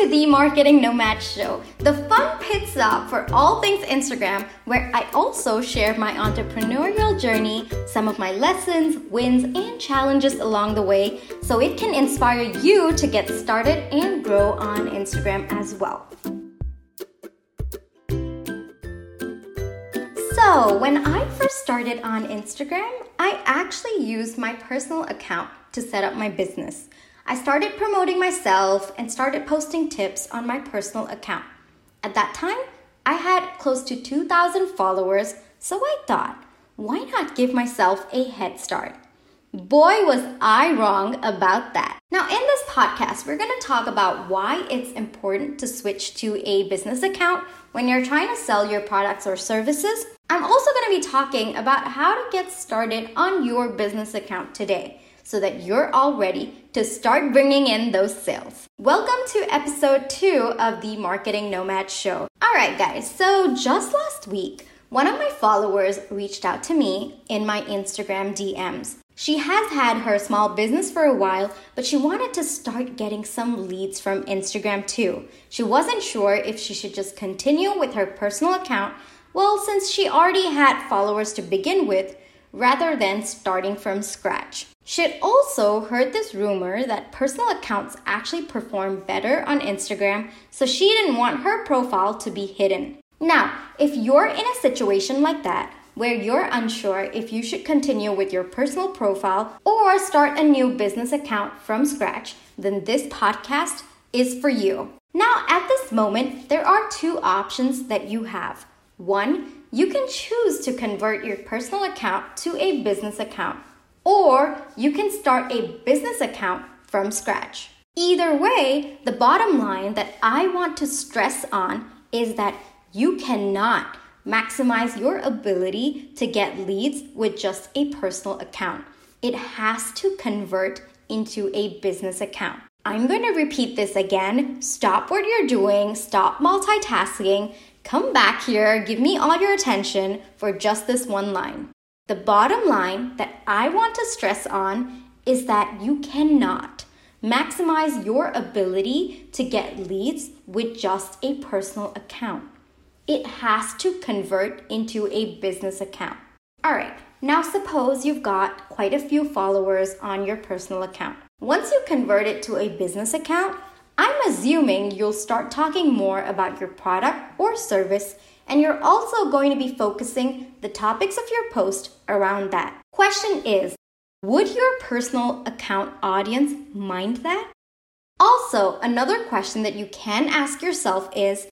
to the Marketing Nomad Show, the fun pit stop for all things Instagram, where I also share my entrepreneurial journey, some of my lessons, wins, and challenges along the way, so it can inspire you to get started and grow on Instagram as well. So, when I first started on Instagram, I actually used my personal account to set up my business. I started promoting myself and started posting tips on my personal account. At that time, I had close to 2,000 followers, so I thought, why not give myself a head start? Boy, was I wrong about that. Now, in this podcast, we're going to talk about why it's important to switch to a business account when you're trying to sell your products or services. I'm also going to be talking about how to get started on your business account today so that you're all ready to start bringing in those sales. Welcome to episode two of the Marketing Nomad Show. All right, guys, so just last week, one of my followers reached out to me in my Instagram DMs. She has had her small business for a while, but she wanted to start getting some leads from Instagram too. She wasn't sure if she should just continue with her personal account, well, since she already had followers to begin with, rather than starting from scratch. She'd also heard this rumor that personal accounts actually perform better on Instagram, so she didn't want her profile to be hidden. Now, if you're in a situation like that, where you're unsure if you should continue with your personal profile or start a new business account from scratch, then this podcast is for you. Now, at this moment, there are two options that you have. One, you can choose to convert your personal account to a business account, or you can start a business account from scratch. Either way, the bottom line that I want to stress on is that you cannot maximize your ability to get leads with just a personal account. It has to convert into a business account. I'm going to repeat this again. Stop what you're doing, stop multitasking, come back here, give me all your attention for just this one line. The bottom line that I want to stress on is that you cannot maximize your ability to get leads with just a personal account. It has to convert into a business account. All right, now suppose you've got quite a few followers on your personal account. Once you convert it to a business account, I'm assuming you'll start talking more about your product or service, and you're also going to be focusing the topics of your post around that. Question is Would your personal account audience mind that? Also, another question that you can ask yourself is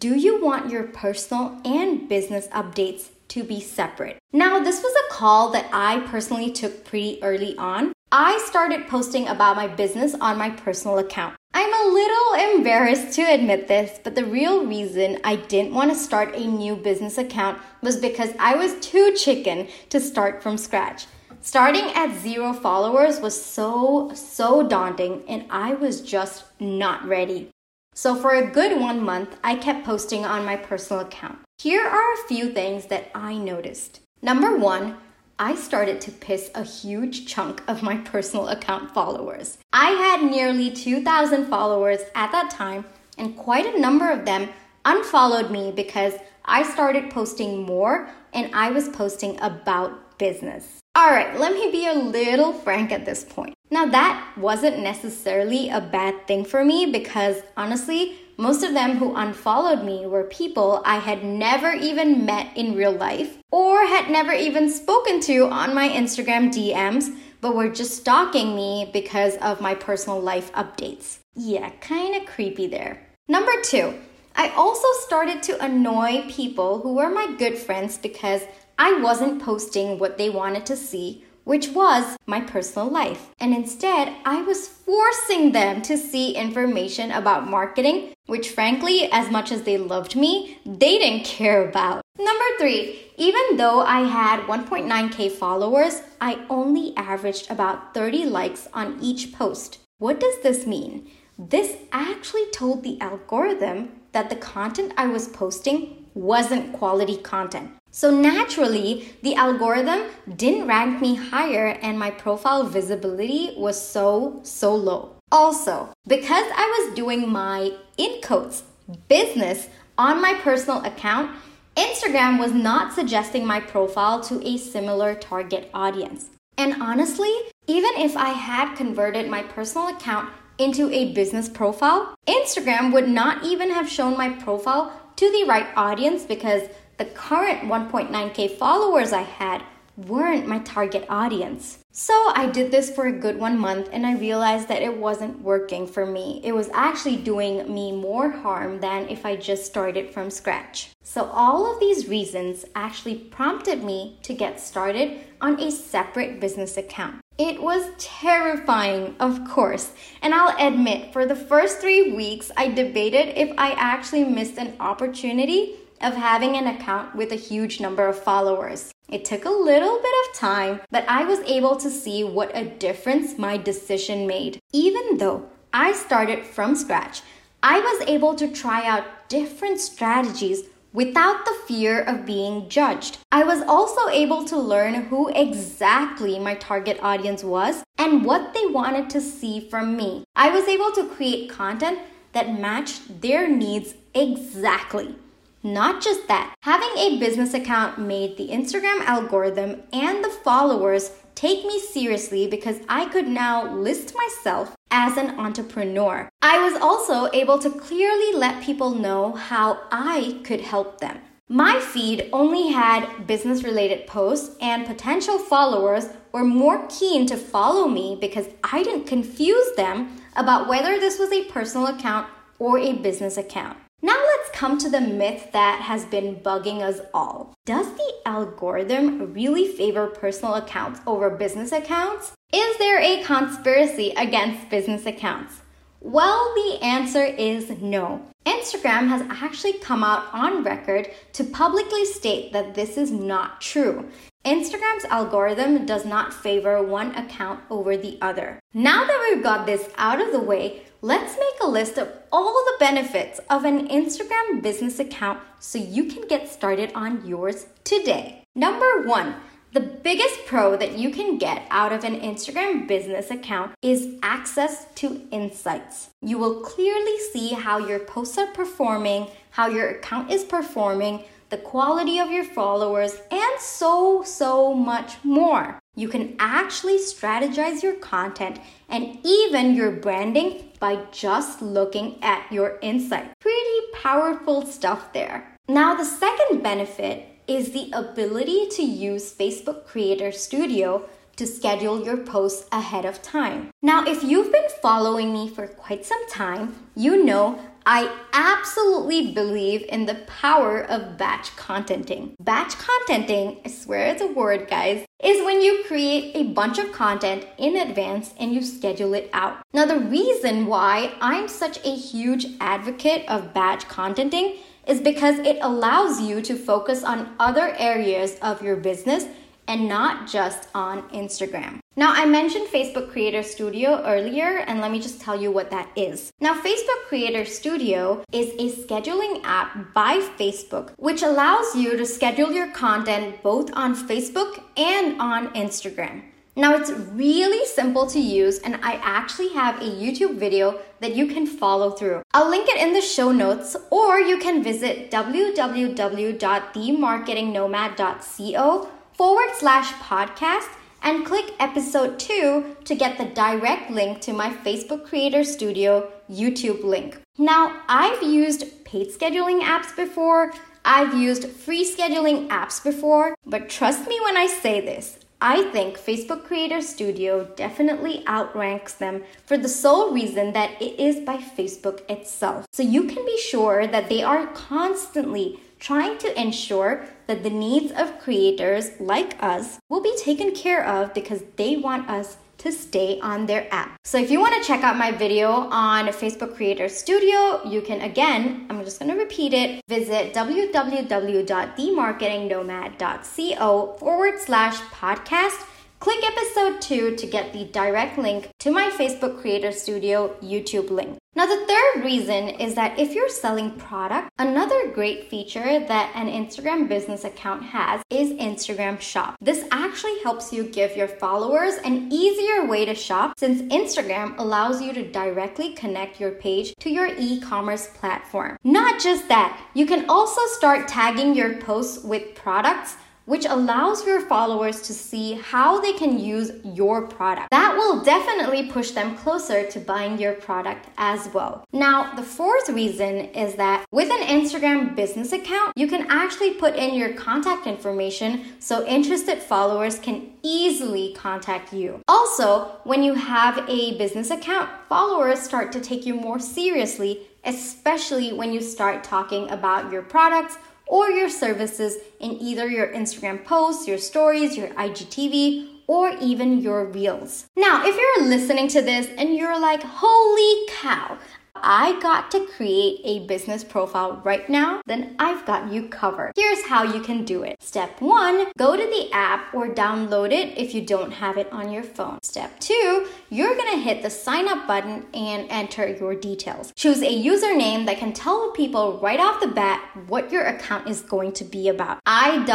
Do you want your personal and business updates to be separate? Now, this was a call that I personally took pretty early on. I started posting about my business on my personal account. I'm a little embarrassed to admit this, but the real reason I didn't want to start a new business account was because I was too chicken to start from scratch. Starting at zero followers was so, so daunting, and I was just not ready. So, for a good one month, I kept posting on my personal account. Here are a few things that I noticed. Number one, I started to piss a huge chunk of my personal account followers. I had nearly 2,000 followers at that time, and quite a number of them unfollowed me because I started posting more and I was posting about business. All right, let me be a little frank at this point. Now, that wasn't necessarily a bad thing for me because honestly, most of them who unfollowed me were people I had never even met in real life or had never even spoken to on my Instagram DMs, but were just stalking me because of my personal life updates. Yeah, kind of creepy there. Number two, I also started to annoy people who were my good friends because I wasn't posting what they wanted to see which was my personal life. And instead, I was forcing them to see information about marketing, which frankly, as much as they loved me, they didn't care about. Number three, even though I had 1.9k followers, I only averaged about 30 likes on each post. What does this mean? This actually told the algorithm that the content I was posting wasn't quality content. So naturally, the algorithm didn't rank me higher and my profile visibility was so, so low. Also, because I was doing my in quotes business on my personal account, Instagram was not suggesting my profile to a similar target audience. And honestly, even if I had converted my personal account into a business profile, Instagram would not even have shown my profile to the right audience because the current 1.9k followers I had weren't my target audience. So I did this for a good one month and I realized that it wasn't working for me. It was actually doing me more harm than if I just started from scratch. So all of these reasons actually prompted me to get started on a separate business account. It was terrifying, of course, and I'll admit, for the first three weeks, I debated if I actually missed an opportunity of having an account with a huge number of followers. It took a little bit of time, but I was able to see what a difference my decision made. Even though I started from scratch, I was able to try out different strategies without the fear of being judged. I was also able to learn who exactly my target audience was and what they wanted to see from me. I was able to create content that matched their needs exactly. Not just that, having a business account made the Instagram algorithm and the followers take me seriously because I could now list myself as an entrepreneur. I was also able to clearly let people know how I could help them. My feed only had business related posts, and potential followers were more keen to follow me because I didn't confuse them about whether this was a personal account or a business account. Now let's come to the myth that has been bugging us all. Does the algorithm really favor personal accounts over business accounts? Is there a conspiracy against business accounts? Well, the answer is no. Instagram has actually come out on record to publicly state that this is not true. Instagram's algorithm does not favor one account over the other. Now that we've got this out of the way, let's make a list of all the benefits of an Instagram business account so you can get started on yours today. Number one, the biggest pro that you can get out of an Instagram business account is access to insights. You will clearly see how your posts are performing, how your account is performing, the quality of your followers, and so, so much more. You can actually strategize your content and even your branding by just looking at your insight. Pretty powerful stuff there. Now, the second benefit is the ability to use Facebook Creator Studio to schedule your posts ahead of time. Now, if you've been following me for quite some time, you know I absolutely believe in the power of batch contenting. Batch contenting, I swear it's a word, guys, is when you create a bunch of content in advance and you schedule it out. Now, the reason why I'm such a huge advocate of batch contenting is because it allows you to focus on other areas of your business and not just on Instagram. Now, I mentioned Facebook Creator Studio earlier, and let me just tell you what that is. Now, Facebook Creator Studio is a scheduling app by Facebook, which allows you to schedule your content both on Facebook and on Instagram. Now, it's really simple to use, and I actually have a YouTube video that you can follow through. I'll link it in the show notes, or you can visit www.themarketingnomad.co forward slash podcast and click episode 2 to get the direct link to my Facebook Creator Studio YouTube link. Now, I've used paid scheduling apps before, I've used free scheduling apps before, but trust me when I say this. I think Facebook Creator Studio definitely outranks them for the sole reason that it is by Facebook itself. So you can be sure that they are constantly trying to ensure that the needs of creators like us will be taken care of because they want us to stay on their app. So if you want to check out my video on Facebook Creator Studio, you can again, I'm just going to repeat it, visit www.themarketingnomad.co forward slash podcast. Click episode 2 to get the direct link to my Facebook Creator Studio YouTube link. Now, the third reason is that if you're selling product, another great feature that an Instagram business account has is Instagram Shop. This actually helps you give your followers an easier way to shop since Instagram allows you to directly connect your page to your e commerce platform. Not just that, you can also start tagging your posts with products which allows your followers to see how they can use your product. That will definitely push them closer to buying your product as well. Now, the fourth reason is that with an Instagram business account, you can actually put in your contact information so interested followers can easily contact you. Also, when you have a business account, followers start to take you more seriously, especially when you start talking about your products or your services in either your Instagram posts, your stories, your IGTV, or even your reels. Now, if you're listening to this and you're like, holy cow, I got to create a business profile right now, then I've got you covered. Here's how you can do it. Step one, go to the app or download it if you don't have it on your phone. Step two, you're gonna hit the sign up button and enter your details. Choose a username that can tell people right off the bat what your account is going to be about. I.am.a.cool.kid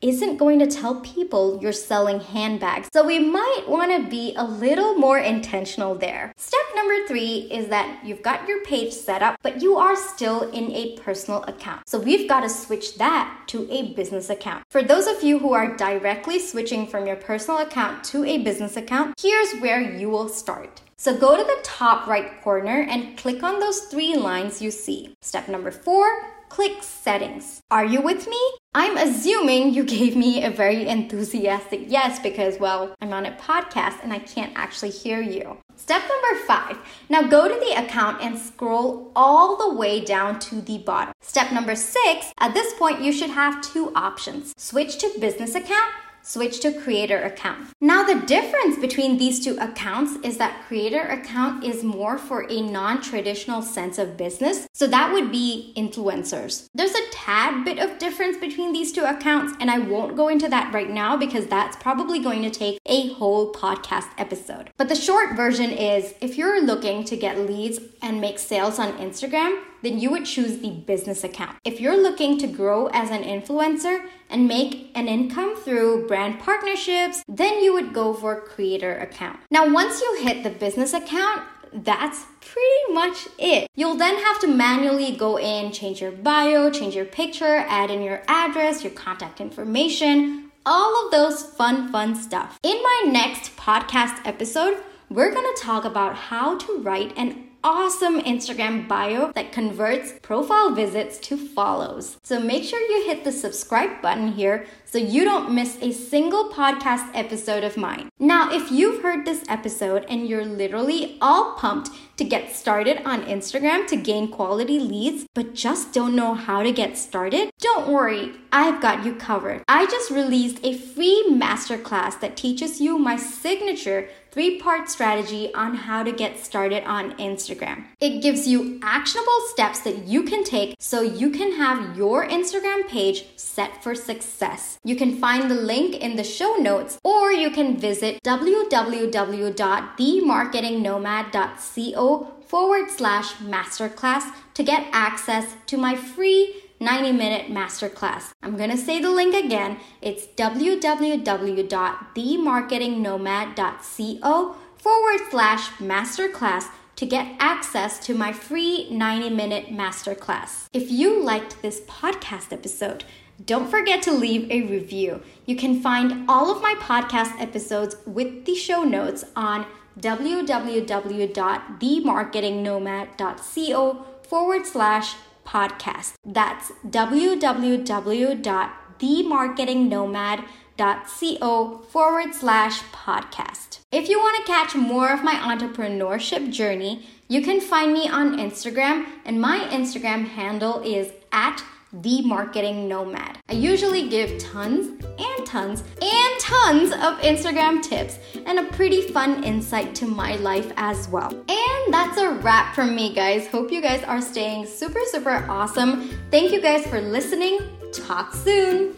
isn't going to tell people you're selling handbags, so we might wanna be a little more intentional intentional there. Step number three is that you've got your page set up, but you are still in a personal account. So we've got to switch that to a business account. For those of you who are directly switching from your personal account to a business account, here's where you will start. So go to the top right corner and click on those three lines you see. Step number four, click settings. Are you with me? I'm assuming you gave me a very enthusiastic yes because, well, I'm on a podcast and I can't actually hear you. Step number five. Now go to the account and scroll all the way down to the bottom. Step number six. At this point, you should have two options. Switch to business account switch to creator account. Now the difference between these two accounts is that creator account is more for a non-traditional sense of business. So that would be influencers. There's a tad bit of difference between these two accounts and I won't go into that right now because that's probably going to take a whole podcast episode. But the short version is if you're looking to get leads and make sales on Instagram, then you would choose the business account. If you're looking to grow as an influencer and make an income through brand partnerships, then you would go for creator account. Now, once you hit the business account, that's pretty much it. You'll then have to manually go in, change your bio, change your picture, add in your address, your contact information, all of those fun, fun stuff. In my next podcast episode, we're gonna talk about how to write an awesome Instagram bio that converts profile visits to follows. So make sure you hit the subscribe button here so you don't miss a single podcast episode of mine. Now, if you've heard this episode and you're literally all pumped to get started on Instagram to gain quality leads, but just don't know how to get started, don't worry, I've got you covered. I just released a free masterclass that teaches you my signature three part strategy on how to get started on Instagram. It gives you actionable steps that you can take so you can have your Instagram page set for success. You can find the link in the show notes or you can visit www.themarketingnomad.co forward slash masterclass to get access to my free 90 minute masterclass. I'm going to say the link again. It's www.themarketingnomad.co forward slash masterclass to get access to my free 90 minute masterclass. If you liked this podcast episode, don't forget to leave a review. You can find all of my podcast episodes with the show notes on www.themarketingnomad.co forward slash podcast. That's www.themarketingnomad.co forward slash podcast. If you want to catch more of my entrepreneurship journey, you can find me on Instagram, and my Instagram handle is at the marketing nomad. I usually give tons and tons and tons of Instagram tips and a pretty fun insight to my life as well. And that's a wrap from me, guys. Hope you guys are staying super, super awesome. Thank you guys for listening. Talk soon.